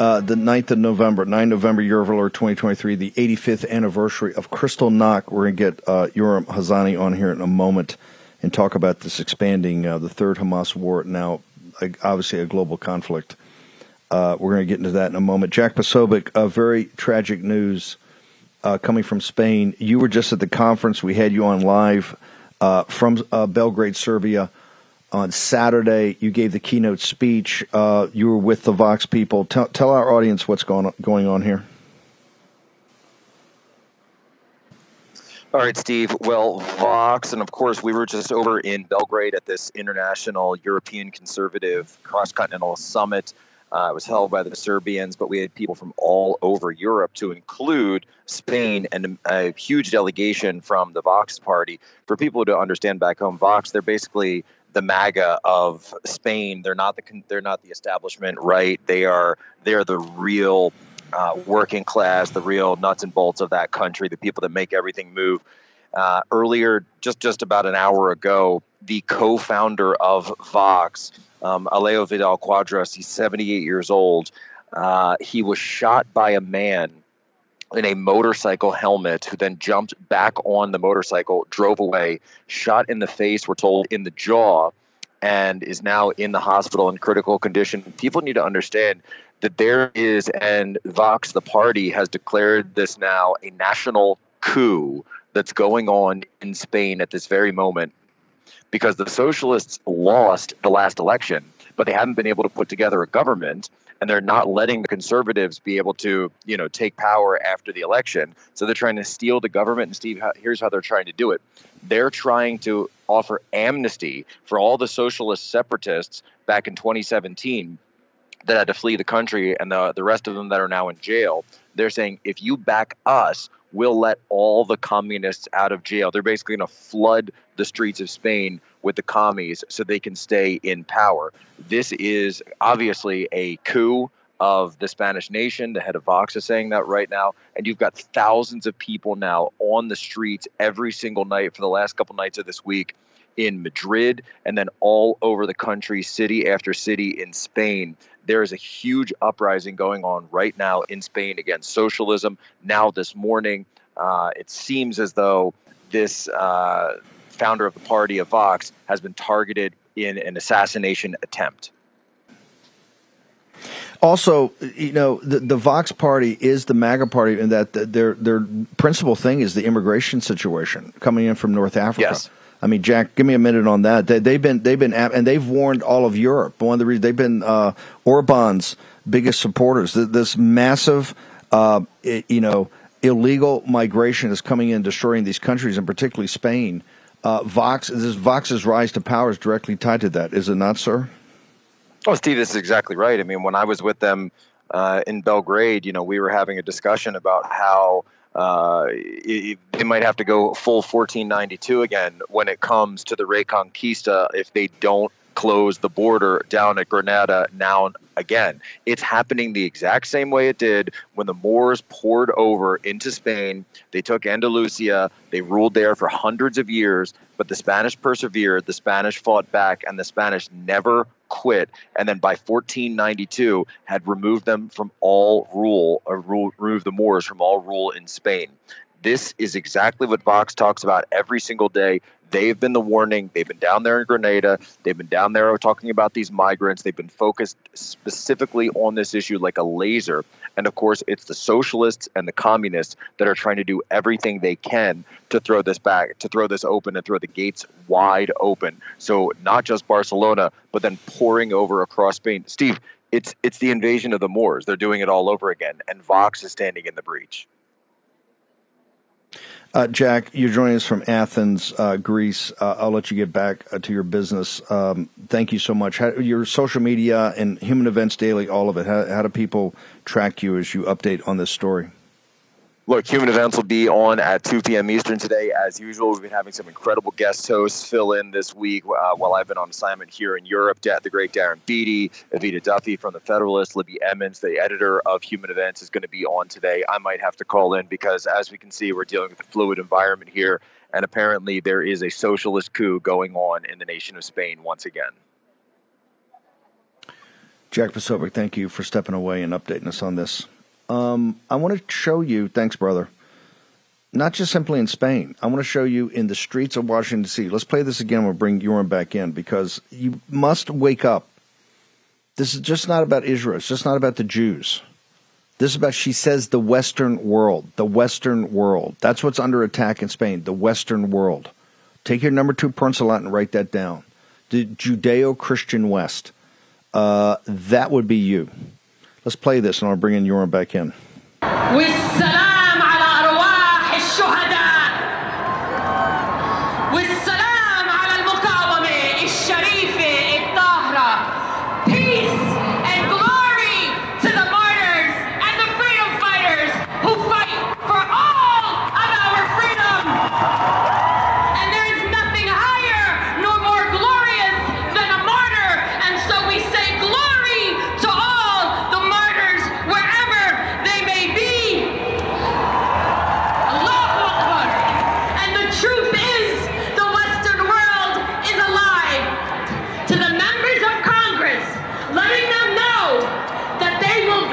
uh, the 9th of November, 9 November, year of Lord 2023, the 85th anniversary of Kristallnacht. We're going to get uh, Yoram Hazony on here in a moment and talk about this expanding, uh, the third Hamas war, now obviously a global conflict. Uh, we're going to get into that in a moment. Jack Posobiec, uh, very tragic news uh, coming from Spain. You were just at the conference. We had you on live uh, from uh, Belgrade, Serbia on Saturday. You gave the keynote speech. Uh, you were with the Vox people. Tell, tell our audience what's going on, going on here. All right, Steve. Well, Vox, and of course, we were just over in Belgrade at this international European conservative cross continental summit. Uh, it was held by the Serbians, but we had people from all over Europe, to include Spain, and a huge delegation from the Vox Party. For people to understand back home, Vox, they're basically the MAGA of Spain. They're not the they're not the establishment, right? They are they're the real uh, working class, the real nuts and bolts of that country, the people that make everything move. Uh, earlier, just just about an hour ago, the co-founder of Vox, um, Alejo Vidal Quadras, he's 78 years old. Uh, he was shot by a man in a motorcycle helmet who then jumped back on the motorcycle, drove away, shot in the face, we're told, in the jaw, and is now in the hospital in critical condition. People need to understand that there is, and Vox, the party, has declared this now a national coup that's going on in Spain at this very moment because the socialists lost the last election, but they haven't been able to put together a government and they're not letting the conservatives be able to, you know, take power after the election. So they're trying to steal the government. And Steve, here's how they're trying to do it. They're trying to offer amnesty for all the socialist separatists back in 2017 that had to flee the country and the, the rest of them that are now in jail. They're saying if you back us, we'll let all the communists out of jail. They're basically going to flood the streets of Spain with the commies so they can stay in power. This is obviously a coup of the Spanish nation. The head of Vox is saying that right now. And you've got thousands of people now on the streets every single night for the last couple nights of this week in Madrid and then all over the country, city after city in Spain. There is a huge uprising going on right now in Spain against socialism. Now, this morning, uh, it seems as though this uh, founder of the party of Vox has been targeted in an assassination attempt. Also, you know, the, the Vox Party is the MAGA party in that their their principal thing is the immigration situation coming in from North Africa. Yes. I mean, Jack, give me a minute on that. They, have been they've been and they've warned all of Europe. One of the reasons they've been uh, Orban's biggest supporters. This massive, uh, it, you know, illegal migration is coming in, destroying these countries, and particularly Spain. Uh, Vox, this Vox's rise to power is directly tied to that, is it not, sir? Oh, Steve, this is exactly right. I mean, when I was with them uh, in Belgrade, you know, we were having a discussion about how uh, it, they might have to go full 1492 again when it comes to the Reconquista if they don't close the border down at Granada now again. It's happening the exact same way it did when the Moors poured over into Spain. They took Andalusia, they ruled there for hundreds of years, but the Spanish persevered, the Spanish fought back, and the Spanish never quit. And then by 1492, had removed them from all rule, or rule, removed the Moors from all rule in Spain This is exactly what Vox talks about every single day. They've been the warning. They've been down there in Granada. They've been down there talking about these migrants. They've been focused specifically on this issue like a laser. And of course, it's the socialists and the communists that are trying to do everything they can to throw this back, to throw this open and throw the gates wide open. So not just Barcelona, but then pouring over across Spain. Steve, it's it's the invasion of the Moors. They're doing it all over again, and Vox is standing in the breach. Uh, Jack, you're joining us from Athens, uh, Greece. Uh, I'll let you get back uh, to your business. Um, thank you so much. How, your social media and Human Events Daily, all of it. How, how do people track you as you update on this story? Look, Human Events will be on at 2 p.m. Eastern today. As usual, we've been having some incredible guest hosts fill in this week uh, while I've been on assignment here in Europe. The great Darren Beattie, Evita Duffy from The Federalist, Libby Emmons, the editor of Human Events, is going to be on today. I might have to call in because, as we can see, we're dealing with a fluid environment here. And apparently, there is a socialist coup going on in the nation of Spain once again. Jack Posobiec, thank you for stepping away and updating us on this. Um, I want to show you, thanks, brother, not just simply in Spain. I want to show you in the streets of Washington, D.C. Let's play this again. We'll bring Yoram back in because you must wake up. This is just not about Israel. It's just not about the Jews. This is about, she says, the Western world. The Western world. That's what's under attack in Spain. The Western world. Take your number two pencil out and write that down. The Judeo Christian West. Uh, that would be you. Let's play this and I'll bring in Yoram back in.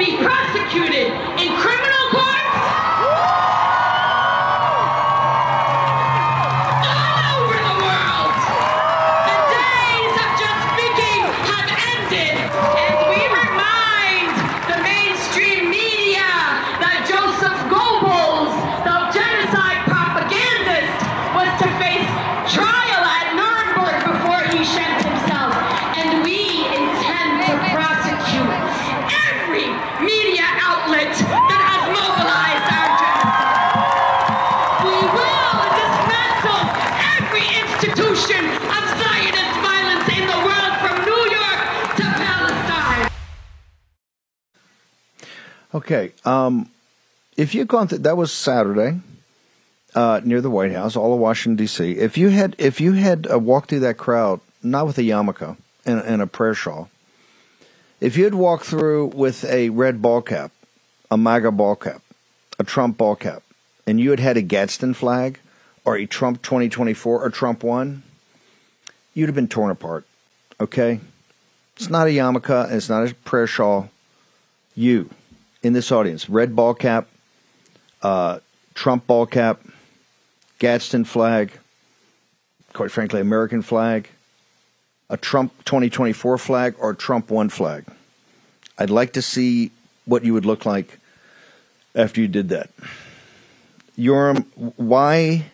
be prosecuted in Okay. Um, if you'd gone through, that was Saturday uh, near the White House, all of Washington D.C. If you had if you had uh, walked through that crowd, not with a yarmulke and, and a prayer shawl, if you had walked through with a red ball cap, a MAGA ball cap, a Trump ball cap, and you had had a Gadsden flag or a Trump 2024 or Trump one, you'd have been torn apart. Okay, it's not a yarmulke it's not a prayer shawl. You in this audience red ball cap, uh, Trump ball cap, Gadsden flag, quite frankly, American flag, a Trump 2024 flag, or Trump 1 flag. I'd like to see what you would look like after you did that. Yoram, why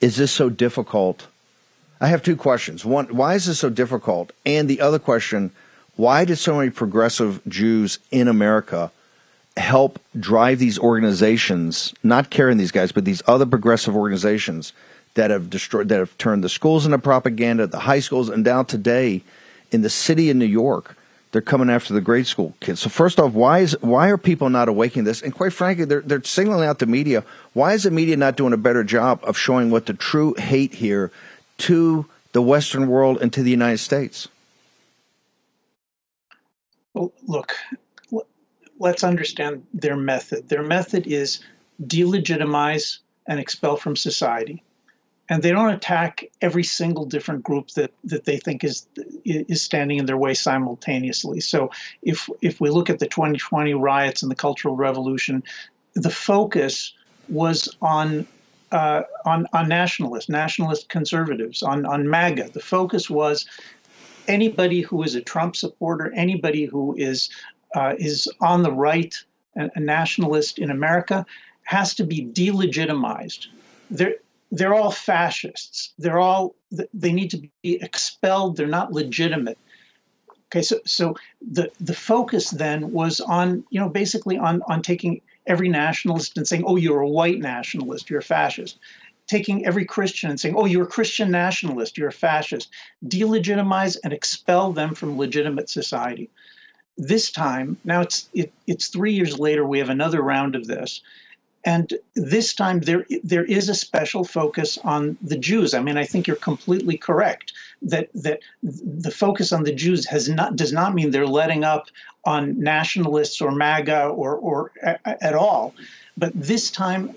is this so difficult? I have two questions. One, why is this so difficult? And the other question, why did so many progressive Jews in America help drive these organizations, not carrying these guys, but these other progressive organizations that have destroyed, that have turned the schools into propaganda, the high schools, and now today in the city of New York, they're coming after the grade school kids. So first off, why is why are people not awakening this? And quite frankly, they're they're signaling out the media. Why is the media not doing a better job of showing what the true hate here to the Western world and to the United States? Well, look, let's understand their method. Their method is delegitimize and expel from society. And they don't attack every single different group that, that they think is is standing in their way simultaneously. So if if we look at the 2020 riots and the Cultural Revolution, the focus was on uh, on on nationalists, nationalist conservatives, on on MAGA. The focus was anybody who is a Trump supporter, anybody who is uh, is on the right, a, a nationalist in America, has to be delegitimized. They're they're all fascists. They're all they need to be expelled. They're not legitimate. Okay, so so the the focus then was on you know basically on on taking every nationalist and saying, oh, you're a white nationalist, you're a fascist. Taking every Christian and saying, oh, you're a Christian nationalist, you're a fascist. Delegitimize and expel them from legitimate society. This time, now it's it, it's three years later, we have another round of this. And this time there there is a special focus on the Jews. I mean, I think you're completely correct that that the focus on the Jews has not does not mean they're letting up on nationalists or MAGA or or at all. But this time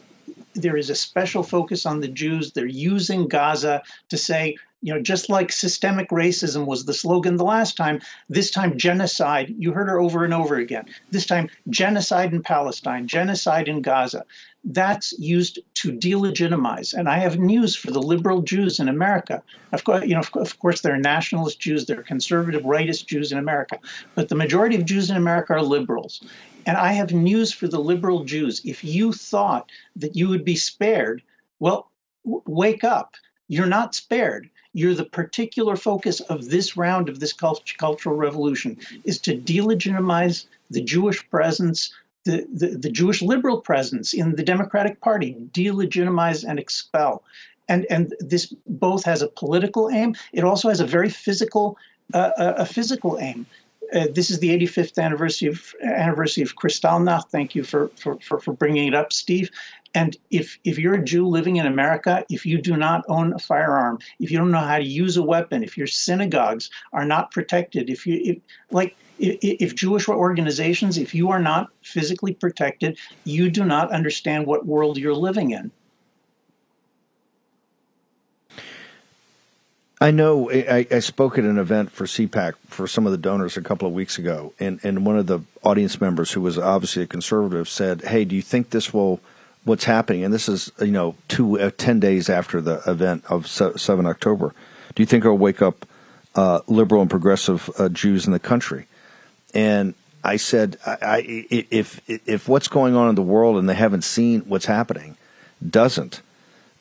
there is a special focus on the Jews. They're using Gaza to say you know, just like systemic racism was the slogan the last time, this time genocide, you heard her over and over again. This time, genocide in Palestine, genocide in Gaza. That's used to delegitimize. And I have news for the liberal Jews in America. Of course, you know, of course, there are nationalist Jews, there are conservative rightist Jews in America, but the majority of Jews in America are liberals. And I have news for the liberal Jews. If you thought that you would be spared, well, w- wake up. You're not spared you're the particular focus of this round of this cult- cultural revolution is to delegitimize the Jewish presence, the, the, the Jewish liberal presence in the Democratic Party, delegitimize and expel. And, and this both has a political aim. It also has a very physical, uh, a, a physical aim. Uh, this is the 85th anniversary of anniversary of Kristallnacht. Thank you for, for, for, for bringing it up, Steve. And if, if you're a Jew living in America, if you do not own a firearm, if you don't know how to use a weapon, if your synagogues are not protected, if you if, like if, if Jewish organizations, if you are not physically protected, you do not understand what world you're living in. I know I, I, spoke at an event for CPAC for some of the donors a couple of weeks ago, and, and one of the audience members, who was obviously a conservative, said, Hey, do you think this will what's happening, and this is you know two uh, ten days after the event of seven October. Do you think it'll wake up uh, liberal and progressive uh, Jews in the country? And I said, I, I, if if what's going on in the world and they haven't seen what's happening, doesn't.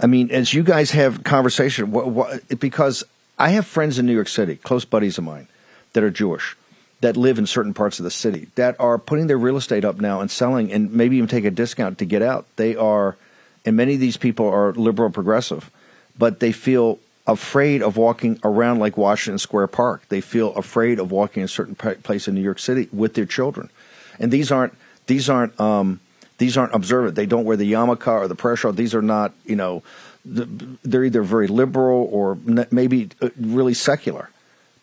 I mean, as you guys have conversation, what, what, because I have friends in New York City, close buddies of mine, that are Jewish, that live in certain parts of the city that are putting their real estate up now and selling and maybe even take a discount to get out. They are, and many of these people are liberal progressive, but they feel afraid of walking around like Washington Square Park. They feel afraid of walking a certain place in New York City with their children, and these aren't these aren't um, these aren't observant. They don't wear the yarmulke or the pressure. These are not you know they're either very liberal or maybe uh, really secular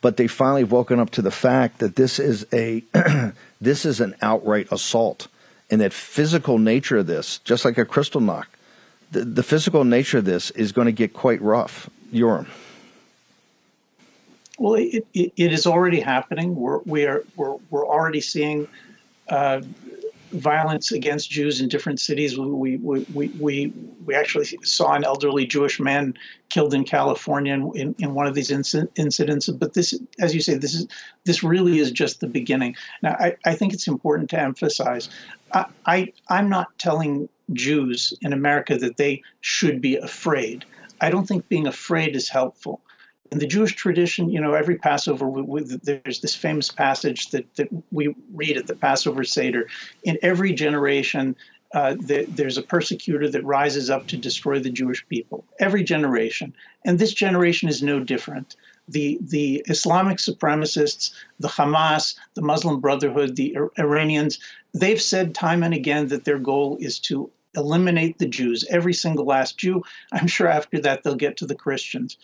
but they finally woken up to the fact that this is a this is an outright assault, and that physical nature of this, just like a Kristallnacht, the, the physical nature of this is going to get quite rough. Yoram. Well, it, it, it is already happening. We're we are we're, we're already seeing uh, violence against Jews in different cities. We, we, we, we, we actually saw an elderly Jewish man killed in California in, in, one of these inc- incidents. But this, as you say, this is this really is just the beginning. Now, I, I think it's important to emphasize. I, I I'm not telling Jews in America that they should be afraid. I don't think being afraid is helpful in the Jewish tradition, you know, every Passover, we, we, there's this famous passage that, that we read at the Passover Seder. In every generation, uh, the, there's a persecutor that rises up to destroy the Jewish people. Every generation. And this generation is no different. The, the Islamic supremacists, the Hamas, the Muslim Brotherhood, the Iranians, they've said time and again that their goal is to eliminate the Jews, every single last Jew. I'm sure after that they'll get to the Christians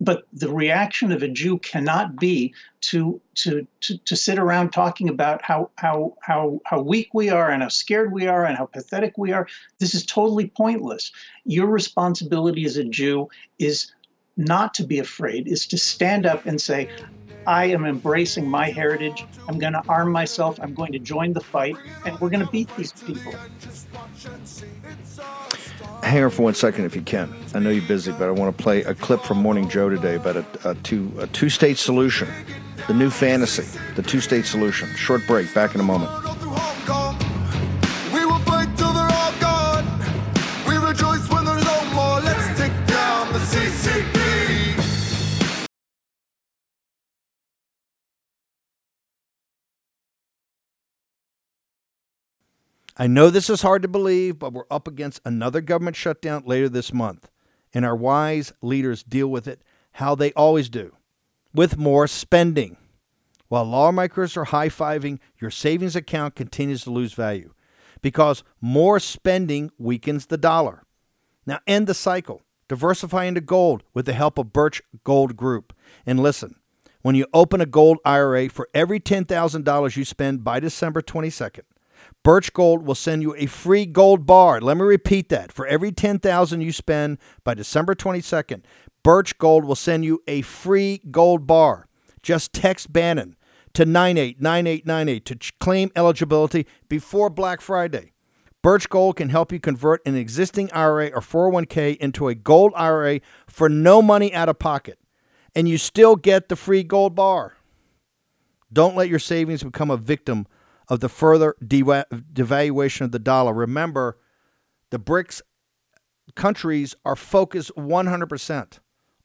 but the reaction of a Jew cannot be to, to, to, to, sit around talking about how, how, how, how weak we are and how scared we are and how pathetic we are. This is totally pointless. Your responsibility as a Jew is not to be afraid, is to stand up and say, I am embracing my heritage. I'm going to arm myself. I'm going to join the fight, and we're going to beat these people. Hang on for one second if you can. I know you're busy, but I want to play a clip from Morning Joe today about a, a two a two state solution, the new fantasy, the two state solution. Short break. Back in a moment. I know this is hard to believe, but we're up against another government shutdown later this month, and our wise leaders deal with it how they always do with more spending. While lawmakers are high fiving, your savings account continues to lose value because more spending weakens the dollar. Now, end the cycle. Diversify into gold with the help of Birch Gold Group. And listen, when you open a gold IRA for every $10,000 you spend by December 22nd, Birch Gold will send you a free gold bar. Let me repeat that. For every 10,000 you spend by December 22nd, Birch Gold will send you a free gold bar. Just text Bannon to 989898 to claim eligibility before Black Friday. Birch Gold can help you convert an existing IRA or 401k into a gold IRA for no money out of pocket, and you still get the free gold bar. Don't let your savings become a victim of the further devaluation of the dollar. Remember, the BRICS countries are focused 100%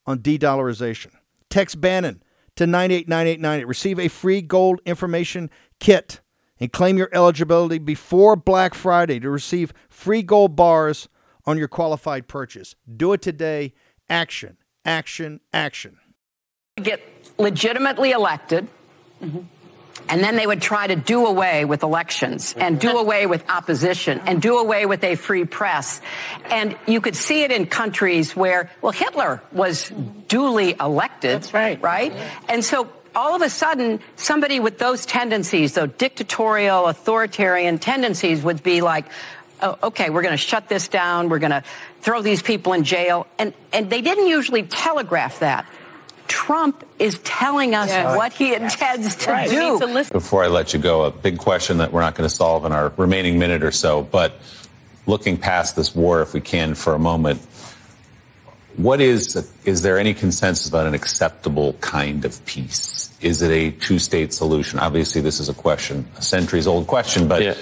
on de dollarization. Text Bannon to 989898. Receive a free gold information kit and claim your eligibility before Black Friday to receive free gold bars on your qualified purchase. Do it today. Action, action, action. get legitimately elected. Mm-hmm. And then they would try to do away with elections and do mm-hmm. away with opposition and do away with a free press. And you could see it in countries where, well, Hitler was duly elected. That's right. Right? And so all of a sudden, somebody with those tendencies, those dictatorial, authoritarian tendencies would be like, oh, okay, we're going to shut this down. We're going to throw these people in jail. And, and they didn't usually telegraph that. Trump is telling us Yes. what he intends to Right. Do. to. Before I let you go, a big question that we're not going to solve in our remaining minute or so, but looking past this war, if we can, for a moment, what is is there any consensus about an acceptable kind of peace? Is it a two-state solution? Obviously, this is a question, a centuries-old question, but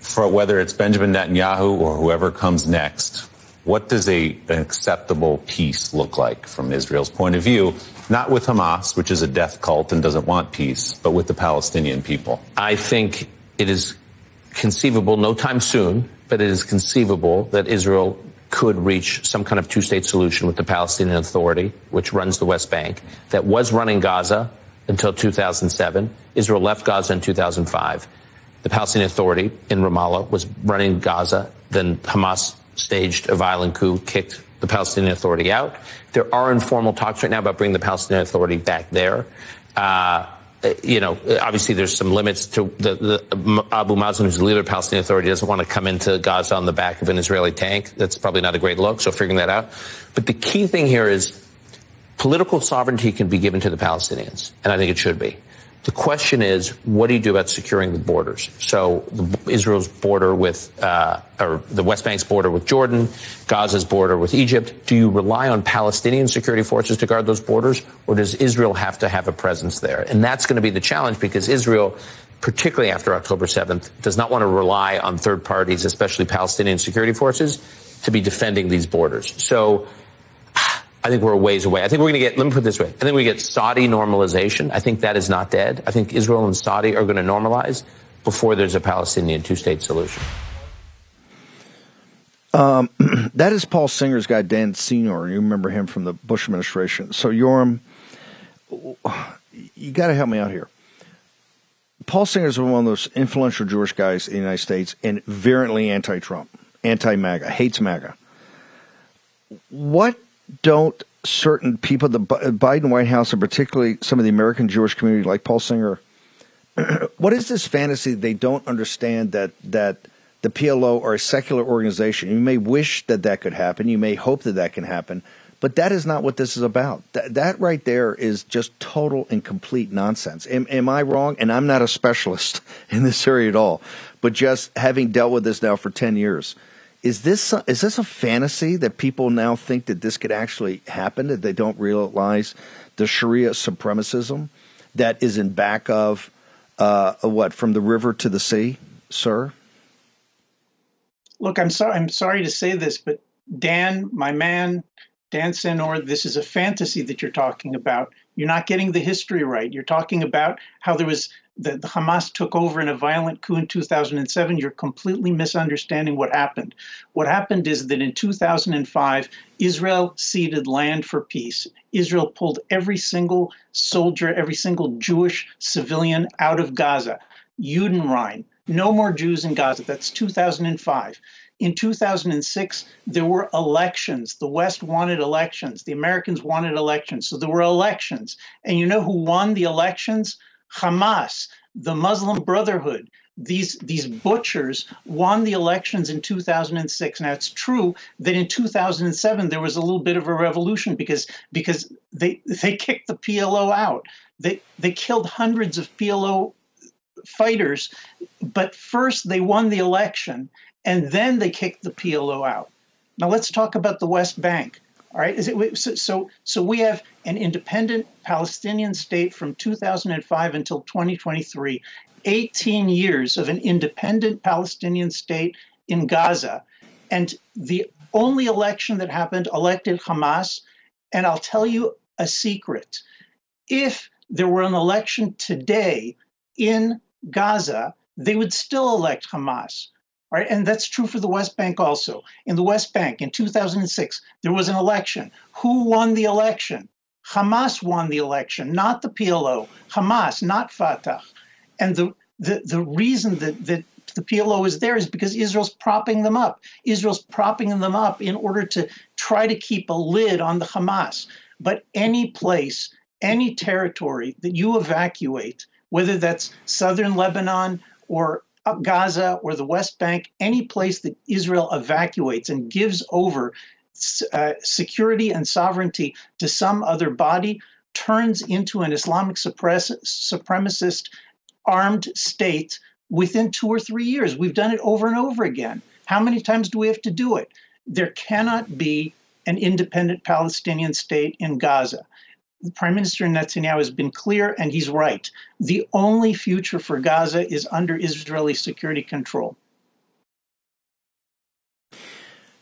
for whether it's Benjamin Netanyahu or whoever comes next, what does a, an acceptable peace look like from Israel's point of view? Not with Hamas, which is a death cult and doesn't want peace, but with the Palestinian people. I think it is conceivable, no time soon, but it is conceivable that Israel could reach some kind of two state solution with the Palestinian Authority, which runs the West Bank, that was running Gaza until 2007. Israel left Gaza in 2005. The Palestinian Authority in Ramallah was running Gaza. Then Hamas staged a violent coup, kicked the Palestinian Authority out. There are informal talks right now about bringing the Palestinian Authority back there. Uh, you know, obviously there's some limits to the, the Abu Mazen, who's the leader of the Palestinian Authority, doesn't want to come into Gaza on the back of an Israeli tank. That's probably not a great look. So figuring that out. But the key thing here is political sovereignty can be given to the Palestinians, and I think it should be. The question is, what do you do about securing the borders? So the, Israel's border with, uh, or the West Bank's border with Jordan, Gaza's border with Egypt. Do you rely on Palestinian security forces to guard those borders, or does Israel have to have a presence there? And that's going to be the challenge because Israel, particularly after October 7th, does not want to rely on third parties, especially Palestinian security forces, to be defending these borders. So I think we're a ways away. I think we're going to get, let me put it this way. I think we get Saudi normalization. I think that is not dead. I think Israel and Saudi are going to normalize before there's a Palestinian two state solution. Um, that is Paul Singer's guy, Dan Senor. You remember him from the Bush administration. So, Yoram, you got to help me out here. Paul Singer is one of those influential Jewish guys in the United States and virulently anti Trump, anti MAGA, hates MAGA. What don't certain people, the Biden White House, and particularly some of the American Jewish community, like Paul Singer, what is this fantasy? They don't understand that that the PLO are a secular organization. You may wish that that could happen. You may hope that that can happen, but that is not what this is about. That, that right there is just total and complete nonsense. Am, am I wrong? And I'm not a specialist in this area at all, but just having dealt with this now for ten years, Is this is this a fantasy that people now think that this could actually happen? That they don't realize the Sharia supremacism that is in back of uh, what from the river to the sea, sir? Look, I'm sorry. I'm sorry to say this, but Dan, my man, Dan Senor, this is a fantasy that you're talking about. You're not getting the history right. You're talking about how there was the Hamas took over in a violent coup in 2007. You're completely misunderstanding what happened. What happened is that in 2005, Israel ceded land for peace. Israel pulled every single soldier, every single Jewish civilian out of Gaza. Judenrein, no more Jews in Gaza. That's 2005. In 2006, there were elections. The West wanted elections. The Americans wanted elections. So there were elections. And you know who won the elections? Hamas, the Muslim Brotherhood. These, these butchers won the elections in 2006. Now, it's true that in 2007 there was a little bit of a revolution because, because they, they kicked the PLO out. They, they killed hundreds of PLO fighters, but first they won the election and then they kicked the PLO out. Now let's talk about the West Bank. All right, is it so? So we have an independent Palestinian state from 2005 until 2023, 18 years of an independent Palestinian state in Gaza, and the only election that happened elected Hamas. And I'll tell you a secret: if there were an election today in Gaza, they would still elect Hamas. Right? And that's true for the West Bank also. In the West Bank in 2006, there was an election. Who won the election? Hamas won the election, not the PLO. Hamas, not Fatah. And the, the, the reason that, that the PLO is there is because Israel's propping them up. Israel's propping them up in order to try to keep a lid on the Hamas. But any place, any territory that you evacuate, whether that's southern Lebanon or Gaza or the West Bank, any place that Israel evacuates and gives over uh, security and sovereignty to some other body, turns into an Islamic suppress- supremacist armed state within two or three years. We've done it over and over again. How many times do we have to do it? There cannot be an independent Palestinian state in Gaza. Prime Minister Netanyahu has been clear, and he's right. The only future for Gaza is under Israeli security control.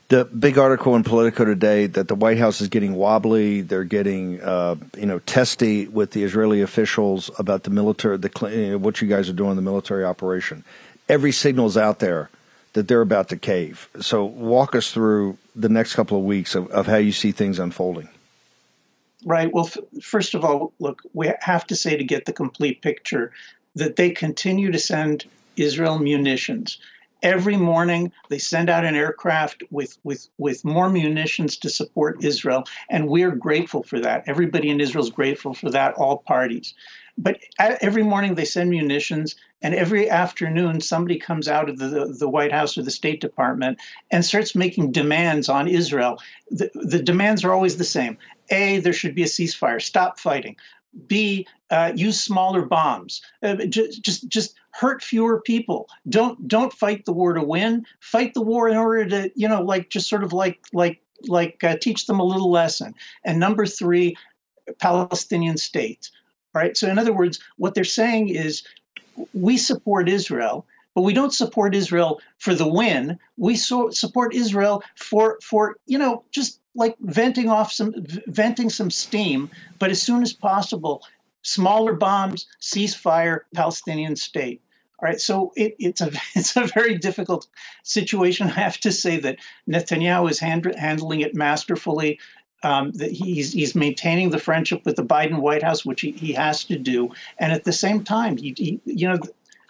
The big article in Politico today that the White House is getting wobbly. They're getting, uh, you know, testy with the Israeli officials about the military, the what you guys are doing, the military operation. Every signal is out there that they're about to cave. So, walk us through the next couple of weeks of, of how you see things unfolding. Right. Well, f- first of all, look, we have to say to get the complete picture that they continue to send Israel munitions. Every morning, they send out an aircraft with, with, with more munitions to support Israel, and we're grateful for that. Everybody in Israel is grateful for that, all parties. But every morning they send munitions, and every afternoon somebody comes out of the, the White House or the State Department and starts making demands on Israel. The, the demands are always the same a, there should be a ceasefire, stop fighting. B, uh, use smaller bombs. Uh, just, just, just hurt fewer people. Don't, don't fight the war to win. Fight the war in order to, you know, like just sort of like, like, like uh, teach them a little lesson. And number three, Palestinian state. Right. So in other words, what they're saying is, we support Israel, but we don't support Israel for the win. We so support Israel for for you know just like venting off some venting some steam, but as soon as possible, smaller bombs, ceasefire, Palestinian state. All right, so it, it's a it's a very difficult situation. I have to say that Netanyahu is hand, handling it masterfully. Um, that he's he's maintaining the friendship with the Biden White House, which he, he has to do, and at the same time, he, he you know,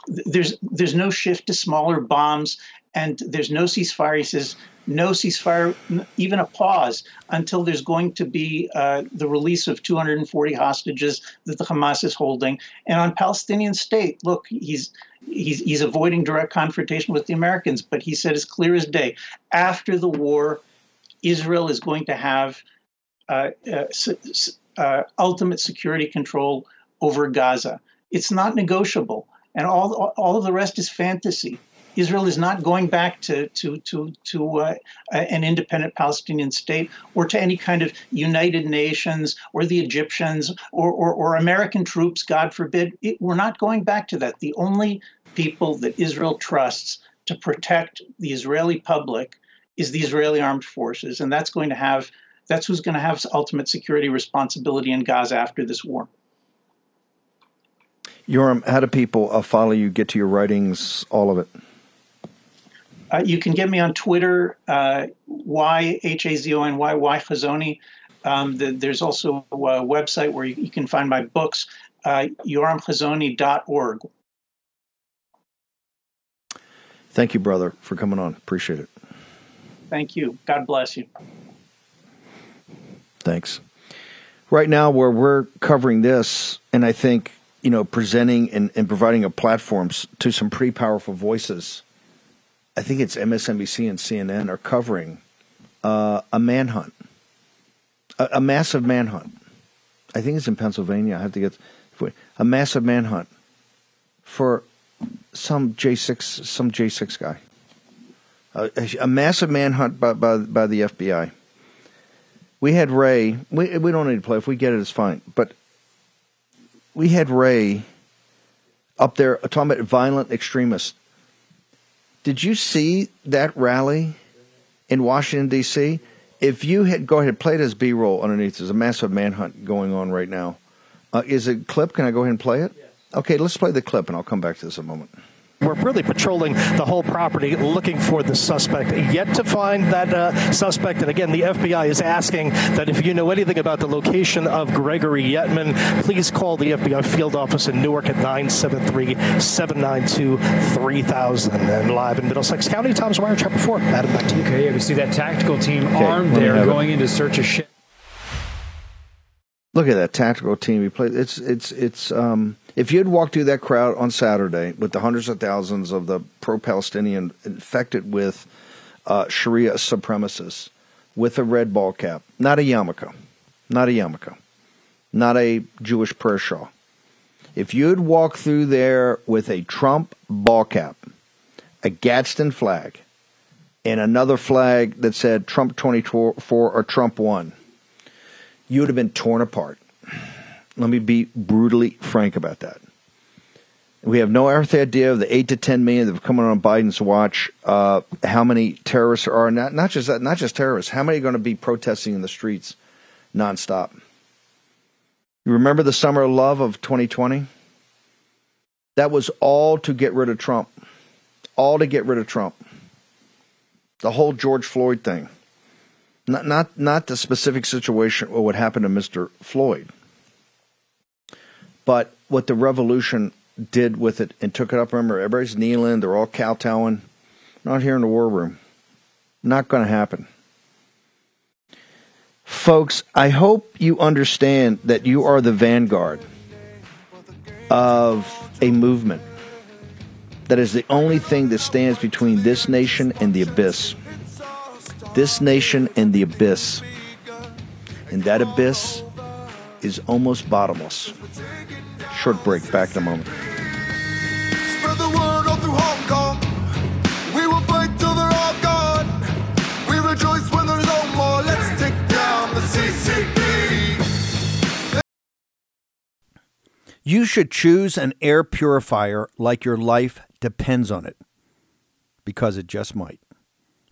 there's there's no shift to smaller bombs, and there's no ceasefire. He says no ceasefire, even a pause, until there's going to be uh, the release of 240 hostages that the Hamas is holding. And on Palestinian state, look, he's he's he's avoiding direct confrontation with the Americans, but he said as clear as day, after the war, Israel is going to have uh, uh, uh ultimate security control over Gaza. It's not negotiable, and all all of the rest is fantasy. Israel is not going back to to to to uh, an independent Palestinian state or to any kind of United Nations or the Egyptians or or, or American troops, God forbid. It, we're not going back to that. The only people that Israel trusts to protect the Israeli public is the Israeli armed forces, and that's going to have that's who's going to have ultimate security responsibility in Gaza after this war. Yoram, how do people uh, follow you, get to your writings, all of it? Uh, you can get me on Twitter, uh, Y H A Z O N Y Y Hazony. Um, the, there's also a website where you, you can find my books, uh, yoramhazony.org. Thank you, brother, for coming on. Appreciate it. Thank you. God bless you. Thanks. Right now, where we're covering this, and I think, you know, presenting and, and providing a platform to some pretty powerful voices I think it's MSNBC and CNN are covering uh, a manhunt, a, a, massive manhunt. I think it's in Pennsylvania. I have to get a massive manhunt for some J six some J six guy. a, a, massive manhunt by, by by the FBI. We had Ray. We we don't need to play. If we get it, it's fine. But we had Ray up there talking about violent extremists did you see that rally in Washington D.C.? If you had go ahead play it as B roll underneath, there's a massive manhunt going on right now. Uh, is it clip? Can I go ahead and play it? Okay, let's play the clip, and I'll come back to this in a moment. We're really patrolling the whole property looking for the suspect. Yet to find that uh, suspect. And again, the FBI is asking that if you know anything about the location of Gregory Yetman, please call the FBI field office in Newark at 973 792 3000. And live in Middlesex County, Tom's Wire, Chopper 4. Adam, back to you. Okay, yeah, we see that tactical team okay, armed there going in to search a ship. Look at that tactical team he played. It's it's it's um if you had walked through that crowd on Saturday with the hundreds of thousands of the pro-Palestinian infected with uh, Sharia supremacists with a red ball cap, not a yarmulke, not a yarmulke, not a Jewish prayer shawl. If you had walked through there with a Trump ball cap, a Gadsden flag, and another flag that said Trump 24 or Trump 1, you would have been torn apart. Let me be brutally frank about that. We have no earthly idea of the eight to ten million that have come on Biden's watch. Uh, how many terrorists are not not just that, not just terrorists? How many are going to be protesting in the streets nonstop? You remember the summer of love of 2020? That was all to get rid of Trump. All to get rid of Trump. The whole George Floyd thing. Not not not the specific situation or what happened to Mr. Floyd but what the revolution did with it and took it up, remember, everybody's kneeling, they're all kowtowing. Not here in the war room. Not going to happen. Folks, I hope you understand that you are the vanguard of a movement that is the only thing that stands between this nation and the abyss. This nation and the abyss. And that abyss is almost bottomless. Short break. Back in a moment. Spread the word all through Hong Kong. We will fight till they're all gone. We rejoice when there's no more. Let's take down the CCP. You should choose an air purifier like your life depends on it, because it just might.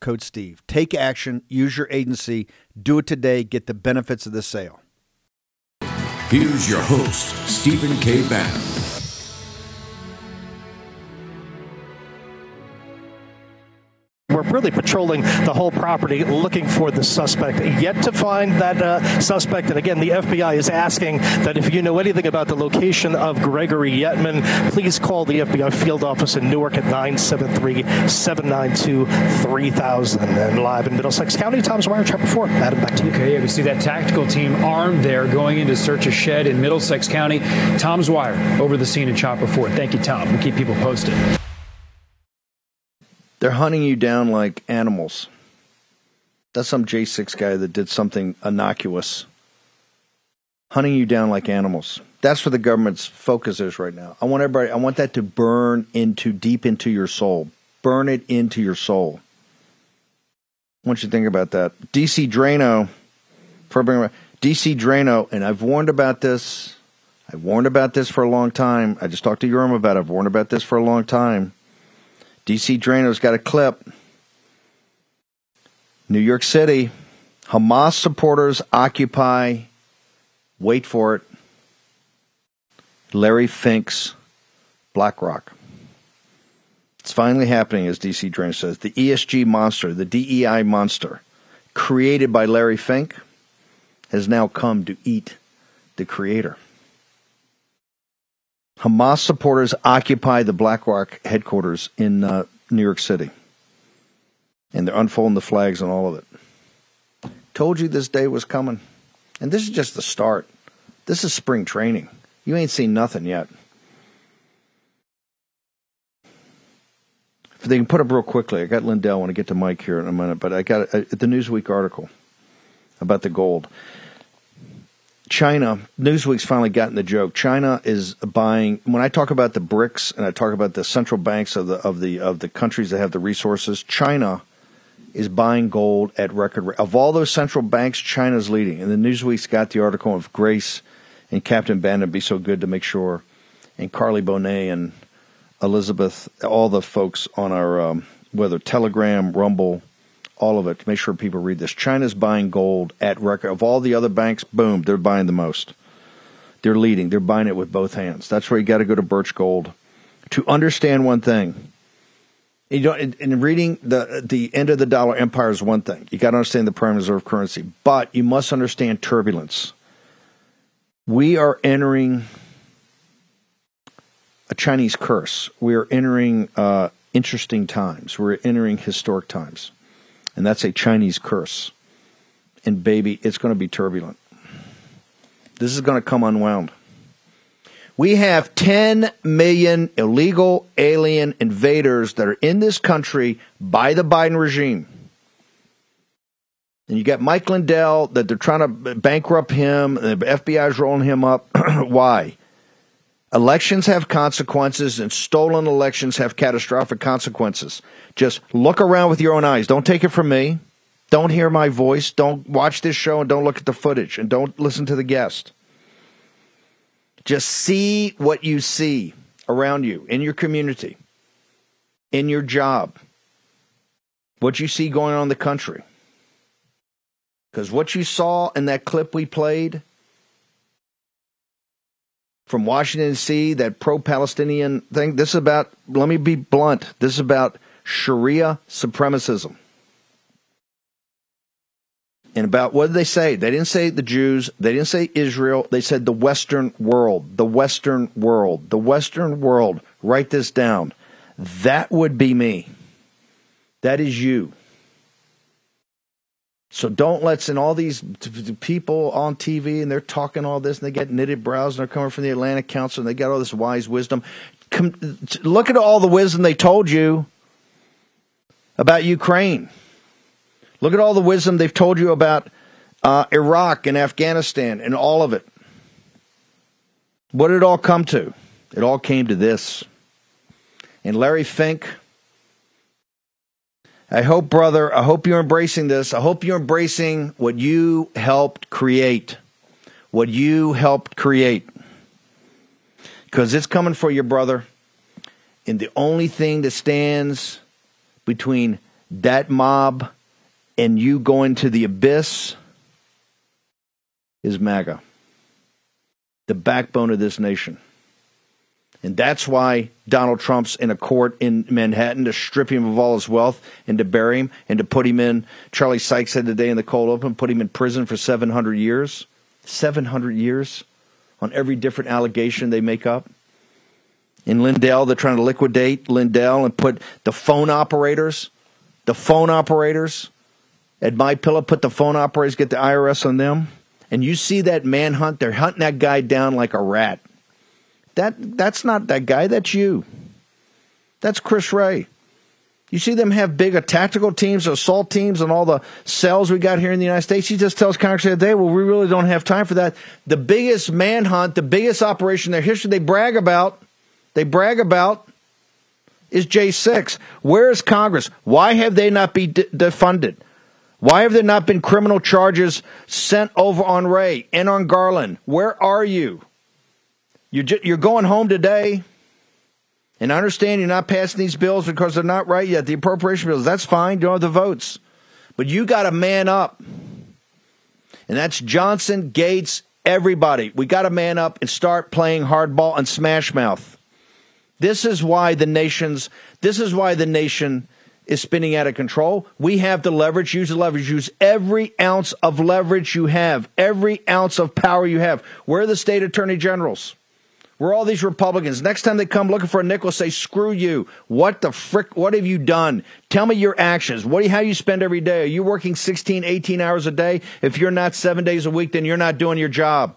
code Steve. Take action, use your agency, do it today, get the benefits of the sale. Here's your host, Stephen K. Bannon. We're really patrolling the whole property looking for the suspect. Yet to find that uh, suspect. And again, the FBI is asking that if you know anything about the location of Gregory Yetman, please call the FBI field office in Newark at 973 792 3000. And live in Middlesex County, Tom's Wire, Chopper 4. Adam, back to you. Okay, yeah, we see that tactical team armed there going in to search a shed in Middlesex County. Tom's Wire over the scene in Chopper 4. Thank you, Tom. We'll keep people posted. They're hunting you down like animals. That's some J6 guy that did something innocuous. Hunting you down like animals. That's where the government's focus is right now. I want everybody, I want that to burn into deep into your soul. Burn it into your soul. I want you to think about that. DC Draino, DC Draino, and I've warned about this. I've warned about this for a long time. I just talked to Urim about it. I've warned about this for a long time. DC Draino's got a clip. New York City, Hamas supporters occupy, wait for it, Larry Fink's BlackRock. It's finally happening, as DC Draino says. The ESG monster, the DEI monster, created by Larry Fink, has now come to eat the creator. Hamas supporters occupy the BlackRock headquarters in uh, New York City. And they're unfolding the flags and all of it. Told you this day was coming. And this is just the start. This is spring training. You ain't seen nothing yet. If they can put up real quickly, I got Lindell. I want to get to Mike here in a minute, but I got a, the Newsweek article about the gold. China, Newsweek's finally gotten the joke. China is buying. When I talk about the BRICS and I talk about the central banks of the of the of the countries that have the resources, China is buying gold at record. Of all those central banks, China's leading. And the Newsweek's got the article of Grace and Captain Bannon be so good to make sure, and Carly Bonet and Elizabeth, all the folks on our um, whether Telegram, Rumble, all of it make sure people read this. China's buying gold at record of all the other banks. Boom, they're buying the most. They're leading. They're buying it with both hands. That's where you got to go to Birch Gold to understand one thing. You know, in, in reading the the end of the dollar empire is one thing. You got to understand the prime reserve currency, but you must understand turbulence. We are entering a Chinese curse. We are entering uh, interesting times. We're entering historic times and that's a Chinese curse. And baby, it's going to be turbulent. This is going to come unwound. We have 10 million illegal alien invaders that are in this country by the Biden regime. And you got Mike Lindell that they're trying to bankrupt him. The FBI is rolling him up. Why? Elections have consequences, and stolen elections have catastrophic consequences. Just look around with your own eyes. Don't take it from me. Don't hear my voice. Don't watch this show and don't look at the footage and don't listen to the guest. Just see what you see around you in your community, in your job, what you see going on in the country. Because what you saw in that clip we played from Washington, D.C., that pro Palestinian thing. This is about, let me be blunt, this is about Sharia supremacism. And about what did they say? They didn't say the Jews, they didn't say Israel, they said the Western world, the Western world, the Western world. Write this down. That would be me. That is you. So don't let's and all these people on TV and they're talking all this and they get knitted brows and they're coming from the Atlantic Council and they got all this wise wisdom. Come, look at all the wisdom they told you about Ukraine. Look at all the wisdom they've told you about uh, Iraq and Afghanistan and all of it. What did it all come to? It all came to this. And Larry Fink I hope, brother, I hope you're embracing this. I hope you're embracing what you helped create. What you helped create. Because it's coming for you, brother. And the only thing that stands between that mob and you going to the abyss is MAGA, the backbone of this nation. And that's why Donald Trump's in a court in Manhattan to strip him of all his wealth and to bury him and to put him in, Charlie Sykes said today in the cold open, put him in prison for 700 years. 700 years on every different allegation they make up. In Lindell, they're trying to liquidate Lindell and put the phone operators, the phone operators at My Pillow, put the phone operators, get the IRS on them. And you see that manhunt, they're hunting that guy down like a rat. That that's not that guy, that's you. That's Chris Wray. You see them have big uh, tactical teams, assault teams, and all the cells we got here in the United States. He just tells Congress today, well, we really don't have time for that. The biggest manhunt, the biggest operation in their history they brag about, they brag about is J6. Where is Congress? Why have they not been de- defunded? Why have there not been criminal charges sent over on Wray and on Garland? Where are you? You're, ju- you're going home today. And I understand you're not passing these bills because they're not right yet. The appropriation bills, that's fine. You don't have the votes. But you got to man up. And that's Johnson, Gaetz, everybody. We got to man up and start playing hardball and smash mouth. This is why the nation's this is why the nation is spinning out of control. We have the leverage, use the leverage, use every ounce of leverage you have, every ounce of power you have. Where are the state attorney generals? Where are all these Republicans? Next time they come looking for a nickel, say, screw you. What the frick? What have you done? Tell me your actions. What, how you spend every day? Are you working 16, 18 hours a day? If you're not seven days a week, then you're not doing your job.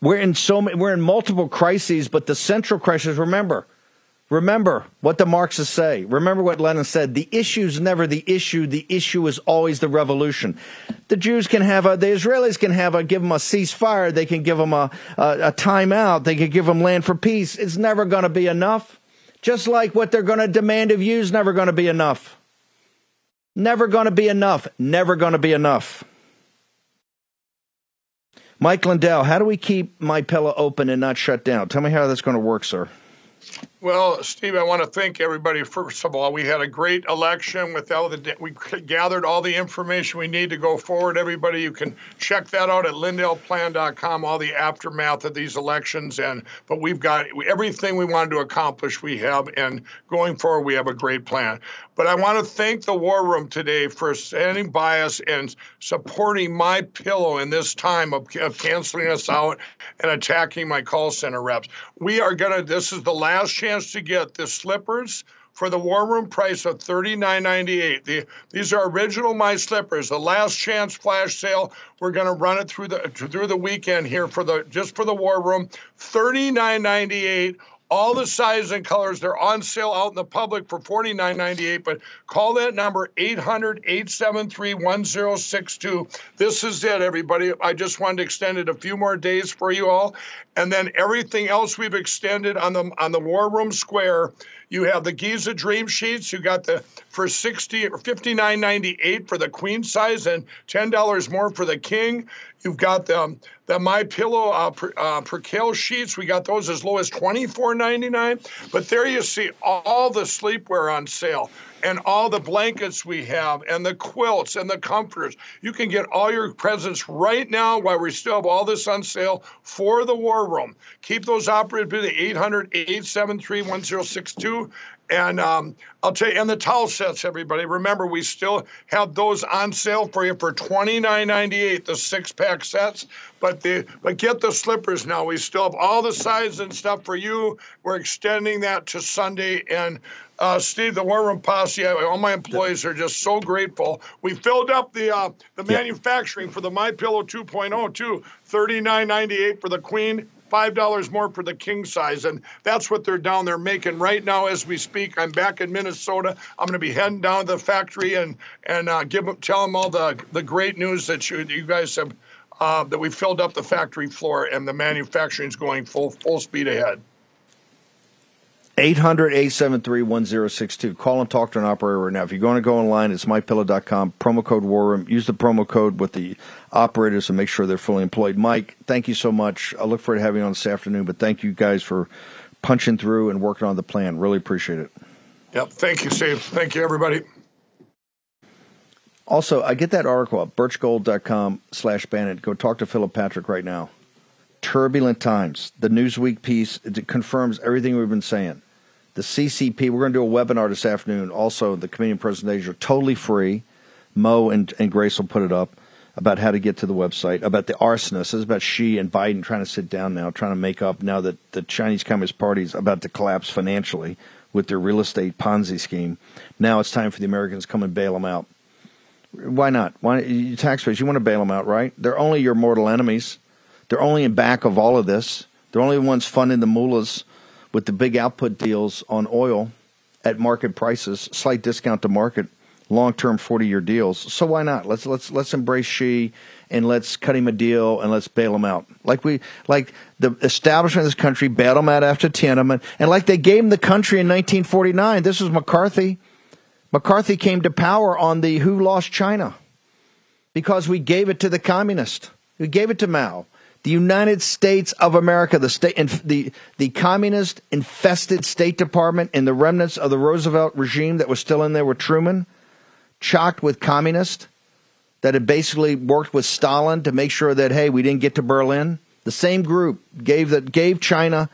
We're in so many, we're in multiple crises, but the central crisis, remember, remember what the Marxists say. Remember what Lenin said. The issue is never the issue. The issue is always the revolution. The Jews can have a, the Israelis can have a, give them a ceasefire. They can give them a, a, a timeout. They can give them land for peace. It's never going to be enough. Just like what they're going to demand of you is never going to be enough. Never going to be enough. Never going to be enough. Mike Lindell, how do we keep my pillow open and not shut down? Tell me how that's going to work, sir. Well, Steve, I want to thank everybody. First of all, we had a great election with all the we gathered all the information we need to go forward. Everybody, you can check that out at lindellplan.com. All the aftermath of these elections, and but we've got everything we wanted to accomplish. We have, and going forward, we have a great plan. But I want to thank the War Room today for standing by us and supporting my pillow in this time of, of canceling us out and attacking my call center reps. We are gonna. This is the last chance to get the slippers for the war room price of $39.98. The, these are original my slippers. The last chance flash sale. We're going to run it through the through the weekend here for the just for the war room. $39.98 all the sizes and colors. They're on sale out in the public for $49.98. But call that number 800 873 1062. This is it, everybody. I just wanted to extend it a few more days for you all. And then everything else we've extended on the on the War Room Square. You have the Giza Dream Sheets. You got the for 60 or 59.98 for the queen size and $10 more for the king. You've got the the My Pillow uh, per, uh, percale sheets. We got those as low as $24.99. But there you see all the sleepwear on sale and all the blankets we have and the quilts and the comforters. You can get all your presents right now while we still have all this on sale for the war room. Keep those to the 800 873 1062. And um, I'll tell you, and the towel sets, everybody. Remember, we still have those on sale for you for twenty nine ninety eight, the six pack sets. But the but get the slippers now. We still have all the sizes and stuff for you. We're extending that to Sunday. And uh, Steve, the War Room Posse, all my employees are just so grateful. We filled up the uh, the manufacturing for the My Pillow 2.0 too, thirty nine ninety eight for the Queen five dollars more for the king size, and that's what they're down there making right now as we speak. I'm back in Minnesota. I'm going to be heading down to the factory and and uh, give them, tell them all the the great news that you you guys have uh, that we filled up the factory floor and the manufacturing is going full full speed ahead. 800 873 1062. Call and talk to an operator right now. If you're going to go online, it's mypillow.com, promo code War Room. Use the promo code with the operators and make sure they're fully employed. Mike, thank you so much. I look forward to having you on this afternoon, but thank you guys for punching through and working on the plan. Really appreciate it. Yep. Thank you, Steve. Thank you, everybody. Also, I get that article at birchgold.com slash Bannon. Go talk to Philip Patrick right now. Turbulent times. The Newsweek piece it confirms everything we've been saying. The CCP, we're going to do a webinar this afternoon. Also, the comedian presentations are totally free. Mo and, and Grace will put it up about how to get to the website, about the arsonists. This is about Xi and Biden trying to sit down now, trying to make up now that the Chinese Communist Party is about to collapse financially with their real estate Ponzi scheme. Now it's time for the Americans to come and bail them out. Why not? Why you taxpayers? You want to bail them out, right? They're only your mortal enemies. They're only in back of all of this. They're only the ones funding the mullahs with the big output deals on oil at market prices, slight discount to market, long-term 40-year deals. So why not? Let's let's let's embrace Xi and let's cut him a deal and let's bail him out. Like we like the establishment of this country bailed him out after Tiananmen, and like they gave him the country in 1949. This was McCarthy. McCarthy came to power on the Who Lost China because we gave it to the communist. We gave it to Mao. The United States of America, the state, the the communist infested State Department, and the remnants of the Roosevelt regime that was still in there with Truman, chocked with communists that had basically worked with Stalin to make sure that hey, we didn't get to Berlin. The same group gave that gave China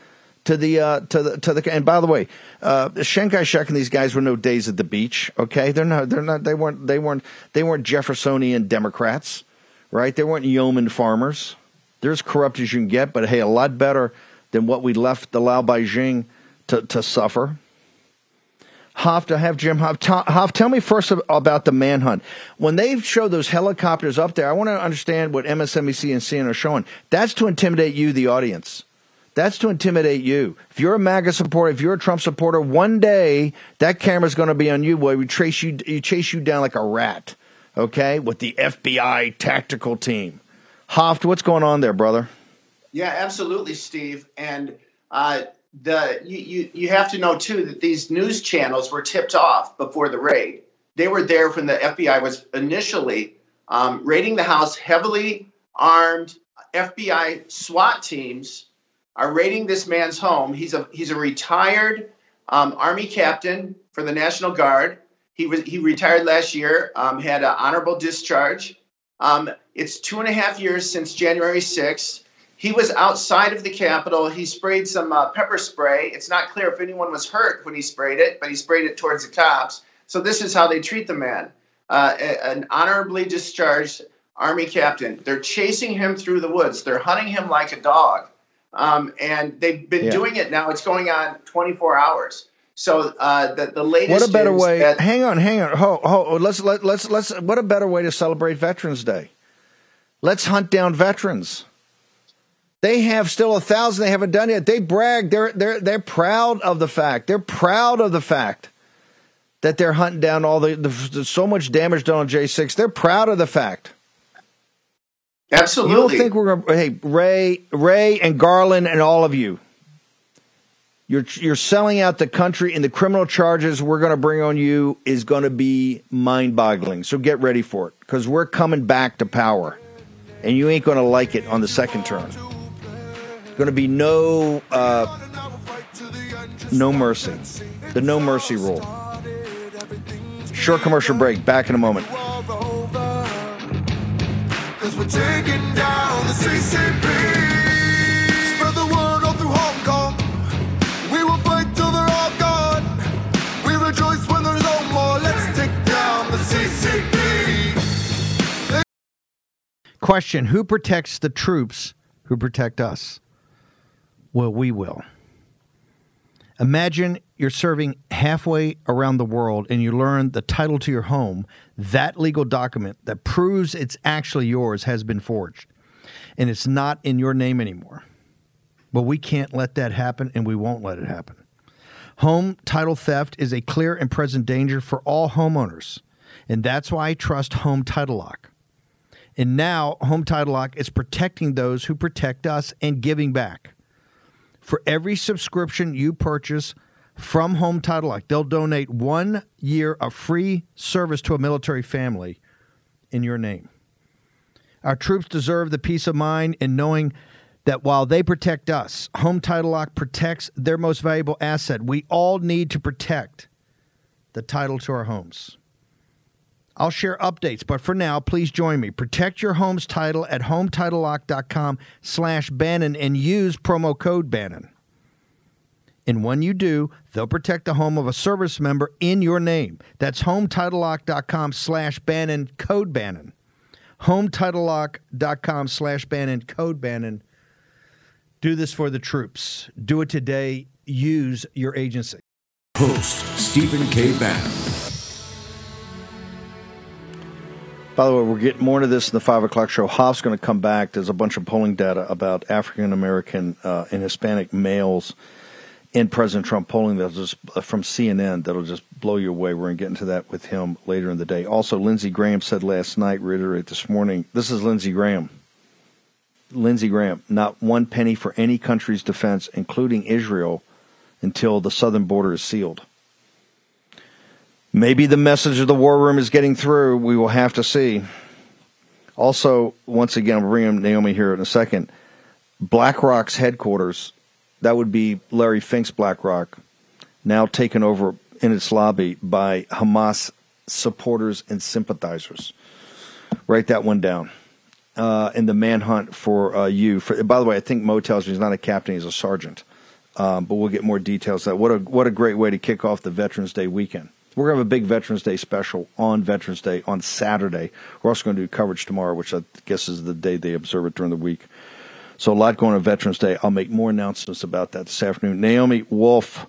to the uh, to the to the and by the way, uh, Chiang Kai-shek and these guys were no days at the beach. Okay, they're not they're not they weren't they weren't they weren't Jeffersonian Democrats, right? They weren't yeoman farmers. They're as corrupt as you can get, but hey, a lot better than what we left the Lao Baixing to to suffer. Hoft to have Jim Hoft. Hoft, tell me first about the manhunt. When they show those helicopters up there, I want to understand what MSNBC and CNN are showing. That's to intimidate you, the audience. That's to intimidate you. If you're a MAGA supporter, if you're a Trump supporter, one day that camera's going to be on you, boy. We trace you, you chase you down like a rat, okay, with the FBI tactical team. Hoft, what's going on there, brother? Yeah, absolutely, Steve. And uh, the you, you you have to know too that these news channels were tipped off before the raid. They were there when the FBI was initially um, raiding the house. Heavily armed FBI SWAT teams are raiding this man's home. He's a he's a retired um, Army captain for the National Guard. He was he retired last year. Um, had an honorable discharge. Um, it's two and a half years since January 6th. He was outside of the Capitol. He sprayed some uh, pepper spray. It's not clear if anyone was hurt when he sprayed it, but he sprayed it towards the cops. So this is how they treat the man. Uh, an honorably discharged Army captain. They're chasing him through the woods. They're hunting him like a dog. Um, and they've been Yeah. doing it now. It's going on 24 hours. So uh, the, the latest. What a better way? that- hang on, hang on. Ho, ho, let's let, let's let's. What a better way to celebrate Veterans Day? Let's hunt down veterans. They have still a thousand they haven't done yet. They brag. They're they're they're proud of the fact. They're proud of the fact that they're hunting down all the, the, so much damage done on J six. They're proud of the fact. Absolutely. You don't think we're gonna? Hey, Wray, Wray, and Garland, and all of you. You're you're selling out the country, and the criminal charges we're going to bring on you is going to be mind-boggling. So get ready for it, because we're coming back to power, and you ain't going to like it on the second term. Going to be no uh, no mercy, the no mercy rule. Short commercial break. Back in a moment. Cause we're taking down the CCP. Question Who protects the troops who protect us? Well, we will. Imagine you're serving halfway around the world and you learn the title to your home, that legal document that proves it's actually yours has been forged and it's not in your name anymore. Well, we can't let that happen and we won't let it happen. Home title theft is a clear and present danger for all homeowners, and that's why I trust Home Title Lock. And now Home Title Lock is protecting those who protect us and giving back. For every subscription you purchase, from Home Title Lock. They'll donate one year of free service to a military family in your name. Our troops deserve the peace of mind in knowing that while they protect us, Home Title Lock protects their most valuable asset. We all need to protect the title to our homes. I'll share updates, but for now, please join me. Protect your home's title at hometitlelock.com slash Bannon and use promo code Bannon. And when you do, they'll protect the home of a service member in your name. That's hometitlelock.com slash Bannon, code Bannon. Hometitlelock.com slash Bannon, code Bannon. Do this for the troops. Do it today. Use your agency. Host Stephen K. Bannon. By the way, we're getting more into this in the five o'clock show. Hoft's going to come back. There's a bunch of polling data about African American uh, and Hispanic males in President Trump polling that'll just uh, from CNN that'll just blow you away. We're going to get into that with him later in the day. Also, Lindsey Graham said last night, reiterate this morning. This is Lindsey Graham. Lindsey Graham, not one penny for any country's defense, including Israel, until the southern border is sealed. Maybe the message of the war room is getting through. We will have to see. Also, once again, I'll bring Naomi here in a second. BlackRock's headquarters, that would be Larry Fink's BlackRock, now taken over in its lobby by Hamas supporters and sympathizers. Write that one down. Uh, in the manhunt for uh, you. For, by the way, I think Mo tells me he's not a captain; he's a sergeant. Um, but we'll get more details. That what a what a great way to kick off the Veterans Day weekend. We're going to have a big Veterans Day special on Veterans Day on Saturday. We're also going to do coverage tomorrow, which I guess is the day they observe it during the week. So a lot going on Veterans Day. I'll make more announcements about that this afternoon. Naomi Wolf,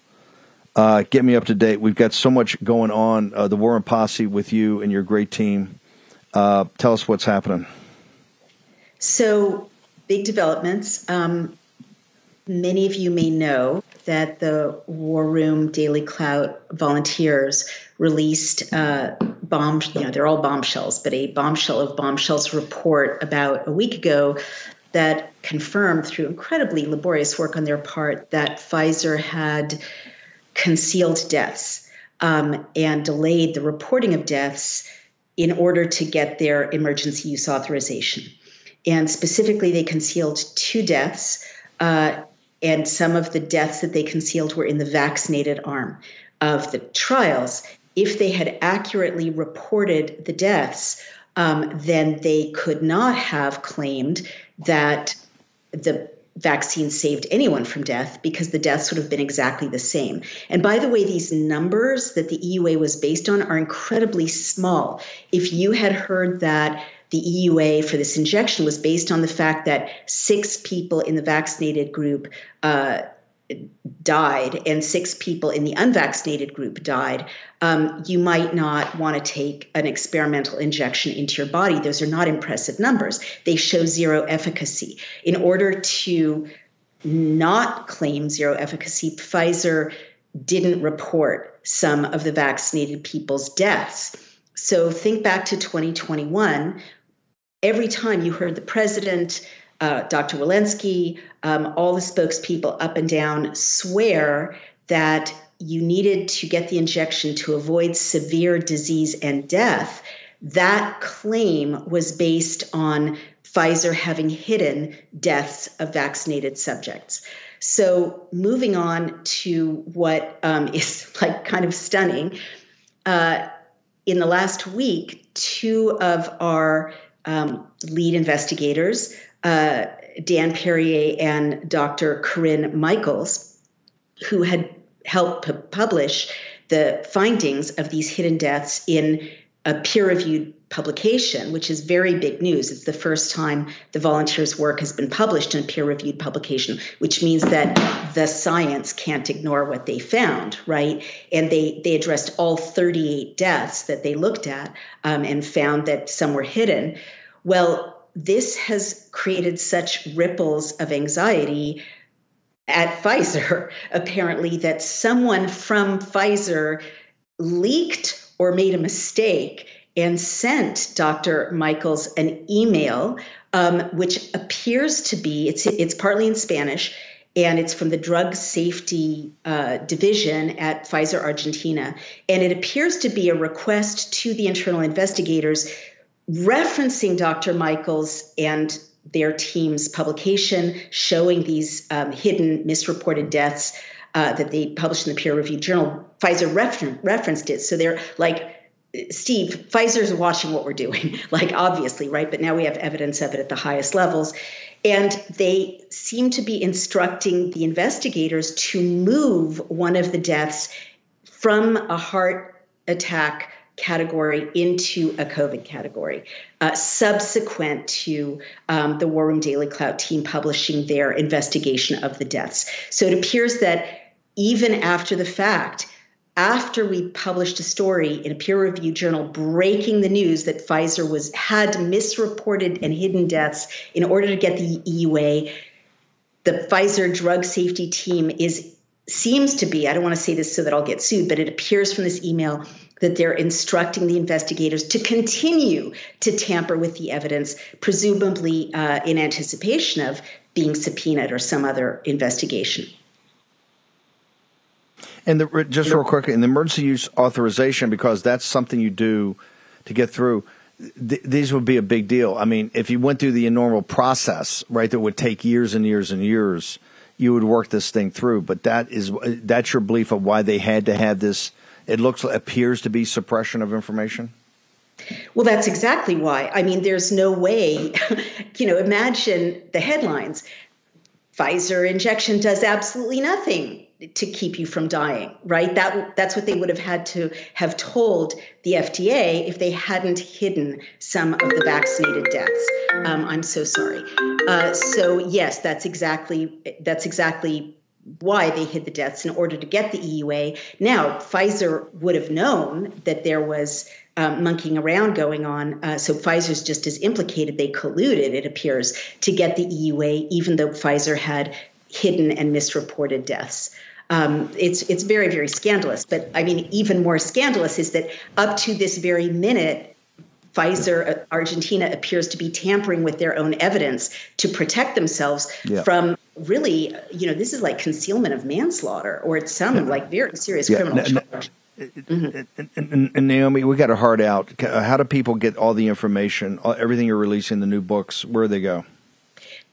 uh, get me up to date. We've got so much going on. Uh, the War Room Posse with you and your great team. Uh, tell us what's happening. So, big developments. Um, many of you may know that the War Room Daily Clout volunteers released uh, bomb, you know, they're all bombshells, but a bombshell of bombshells report about a week ago that confirmed through incredibly laborious work on their part that Pfizer had concealed deaths um, and delayed the reporting of deaths in order to get their emergency use authorization. And specifically, they concealed two deaths. Uh, and some of the deaths that they concealed were in the vaccinated arm of the trials. If they had accurately reported the deaths, um, then they could not have claimed that the vaccine saved anyone from death because the deaths would have been exactly the same. And by the way, these numbers that the EUA was based on are incredibly small. If you had heard that the EUA for this injection was based on the fact that six people in the vaccinated group uh, died and six people in the unvaccinated group died, um, you might not want to take an experimental injection into your body. Those are not impressive numbers. They show zero efficacy. In order to not claim zero efficacy, Pfizer didn't report some of the vaccinated people's deaths. So think back to 2021. Every time you heard the president, uh, Dr. Walensky, um, all the spokespeople up and down swear that you needed to get the injection to avoid severe disease and death. That claim was based on Pfizer having hidden deaths of vaccinated subjects. So, moving on to what um, is like kind of stunning. Uh, in the last week, two of our um, lead investigators, uh, Dan Perrier and Dr. Corinne Michaels, who had helped p- publish the findings of these hidden deaths in a peer reviewed publication, which is very big news. It's the first time the volunteers' work has been published in a peer reviewed publication, which means that the science can't ignore what they found, right? And they, they addressed all 38 deaths that they looked at um, and found that some were hidden. Well, this has created such ripples of anxiety at Pfizer, apparently, that someone from Pfizer leaked or made a mistake and sent Dr. Michaels an email, um, which appears to be it's it's partly in Spanish, and it's from the Drug Safety uh, Division at Pfizer Argentina. And it appears to be a request to the internal investigators referencing Dr. Michaels and their team's publication showing these um, hidden misreported deaths uh, that they published in the peer reviewed journal. Pfizer refer- referenced it. So they're like, Steve, Pfizer's watching what we're doing, like obviously, right? But now we have evidence of it at the highest levels. And they seem to be instructing the investigators to move one of the deaths from a heart attack category into a COVID category, uh, subsequent to um, the War Room Daily Clout team publishing their investigation of the deaths. So it appears that even after the fact, after we published a story in a peer-reviewed journal breaking the news that Pfizer was had misreported and hidden deaths in order to get the EUA, the Pfizer drug safety team is seems to be, I don't want to say this so that I'll get sued, but it appears from this email that they're instructing the investigators to continue to tamper with the evidence, presumably uh, in anticipation of being subpoenaed or some other investigation. And the, just real quick, in the emergency use authorization, because that's something you do to get through. Th- these would be a big deal. I mean, if you went through the normal process, right, that would take years and years and years, you would work this thing through. But that is uh, that's your belief of why they had to have this. It looks appears to be suppression of information. Well, that's exactly why. I mean, there's no way. you know, imagine the headlines: Pfizer injection does absolutely nothing to keep you from dying, right? That that's what they would have had to have told the FDA if they hadn't hidden some of the vaccinated deaths. Um, I'm so sorry. Uh, so yes, that's exactly that's exactly why they hid the deaths in order to get the EUA. Now, Pfizer would have known that there was um, monkeying around going on. Uh, so Pfizer's just as implicated. They colluded, it appears, to get the EUA, even though Pfizer had hidden and misreported deaths. Um, it's it's very very scandalous. But I mean, even more scandalous is that up to this very minute, Pfizer uh, Argentina appears to be tampering with their own evidence to protect themselves yeah. from really, you know, this is like concealment of manslaughter or it's some yeah. like very serious yeah. criminal charge. Mm-hmm. And, and, and, Naomi, we got a hard out. How do people get all the information, everything you're releasing, the new books? Where do they go?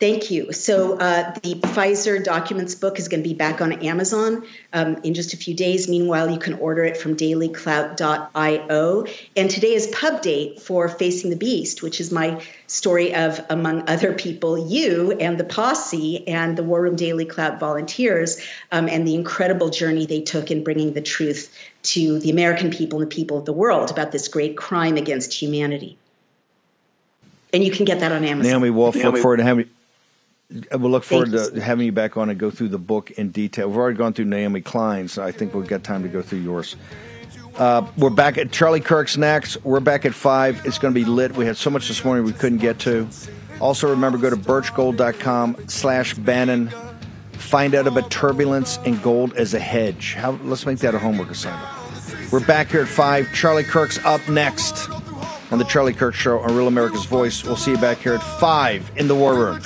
Thank you. So uh, the Pfizer documents book is going to be back on Amazon um, in just a few days. Meanwhile, you can order it from dailyclout.io. And today is pub date for Facing the Beast, which is my story of, among other people, you and the posse and the War Room Daily Clout volunteers um, and the incredible journey they took in bringing the truth to the American people and the people of the world about this great crime against humanity. And you can get that on Amazon. Naomi Wolf, look forward to having We'll look forward Thank to you. having you back on and go through the book in detail. We've already gone through Naomi Klein, so I think we'll get time to go through yours. Uh, we're back at Charlie Kirk's next. We're back at 5. It's going to be lit. We had so much this morning we couldn't get to. Also, remember, go to birchgold.com slash Bannon. Find out about turbulence and gold as a hedge. How, let's make that a homework assignment. We're back here at 5. Charlie Kirk's up next on The Charlie Kirk Show on Real America's Voice. We'll see you back here at 5 in the War Room.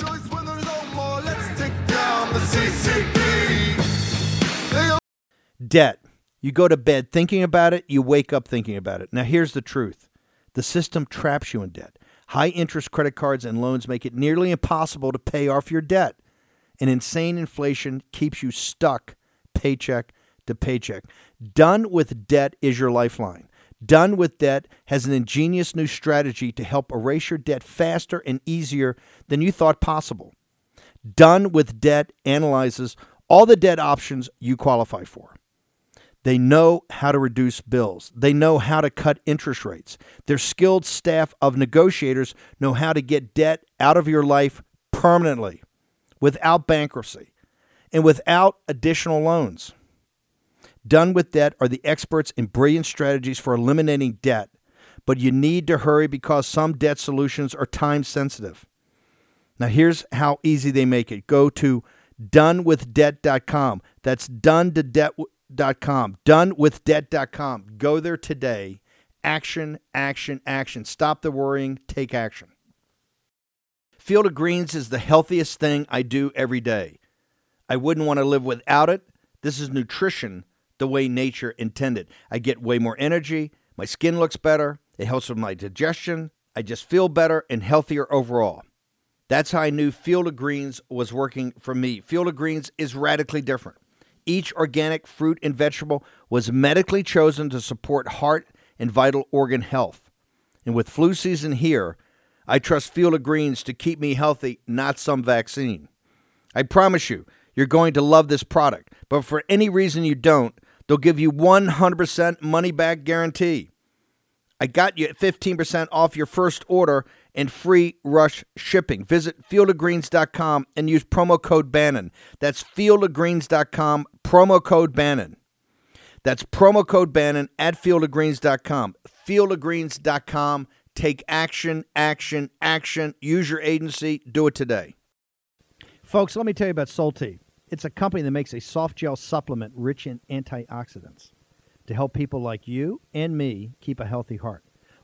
Debt. You go to bed thinking about it, you wake up thinking about it. Now, here's the truth the system traps you in debt. High interest credit cards and loans make it nearly impossible to pay off your debt. And insane inflation keeps you stuck paycheck to paycheck. Done with Debt is your lifeline. Done with Debt has an ingenious new strategy to help erase your debt faster and easier than you thought possible. Done with Debt analyzes all the debt options you qualify for. They know how to reduce bills. They know how to cut interest rates. Their skilled staff of negotiators know how to get debt out of your life permanently without bankruptcy and without additional loans. Done with Debt are the experts in brilliant strategies for eliminating debt, but you need to hurry because some debt solutions are time sensitive. Now, here's how easy they make it go to donewithdebt.com. That's done to debt.com. Dot com donewithdebt.com. Go there today. Action, action, action. Stop the worrying, take action. Field of Greens is the healthiest thing I do every day. I wouldn't want to live without it. This is nutrition the way nature intended. I get way more energy. My skin looks better. It helps with my digestion. I just feel better and healthier overall. That's how I knew Field of Greens was working for me. Field of Greens is radically different. Each organic fruit and vegetable was medically chosen to support heart and vital organ health. And with flu season here, I trust Field of Greens to keep me healthy, not some vaccine. I promise you, you're going to love this product. But for any reason you don't, they'll give you 100% money back guarantee. I got you 15% off your first order and free rush shipping. Visit fieldofgreens.com and use promo code Bannon. That's fieldofgreens.com, promo code Bannon. That's promo code Bannon at fieldofgreens.com. Fieldofgreens.com. Take action, action, action. Use your agency. Do it today. Folks, let me tell you about Solti. It's a company that makes a soft gel supplement rich in antioxidants to help people like you and me keep a healthy heart.